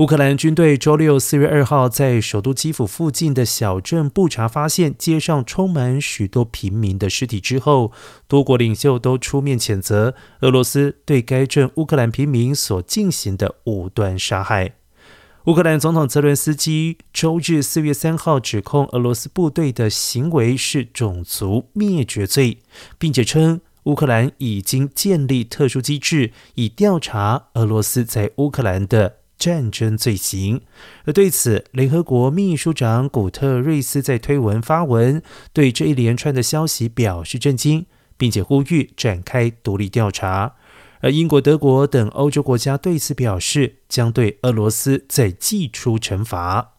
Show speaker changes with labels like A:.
A: 乌克兰军队周六四月二号在首都基辅附近的小镇布查发现街上充满许多平民的尸体之后，多国领袖都出面谴责俄罗斯对该镇乌克兰平民所进行的武断杀害。乌克兰总统泽伦斯基周日四月三号指控俄罗斯部队的行为是种族灭绝罪，并且称乌克兰已经建立特殊机制，以调查俄罗斯在乌克兰的。战争罪行。而对此，联合国秘书长古特瑞斯在推文发文，对这一连串的消息表示震惊，并且呼吁展开独立调查。而英国、德国等欧洲国家对此表示，将对俄罗斯再祭出惩罚。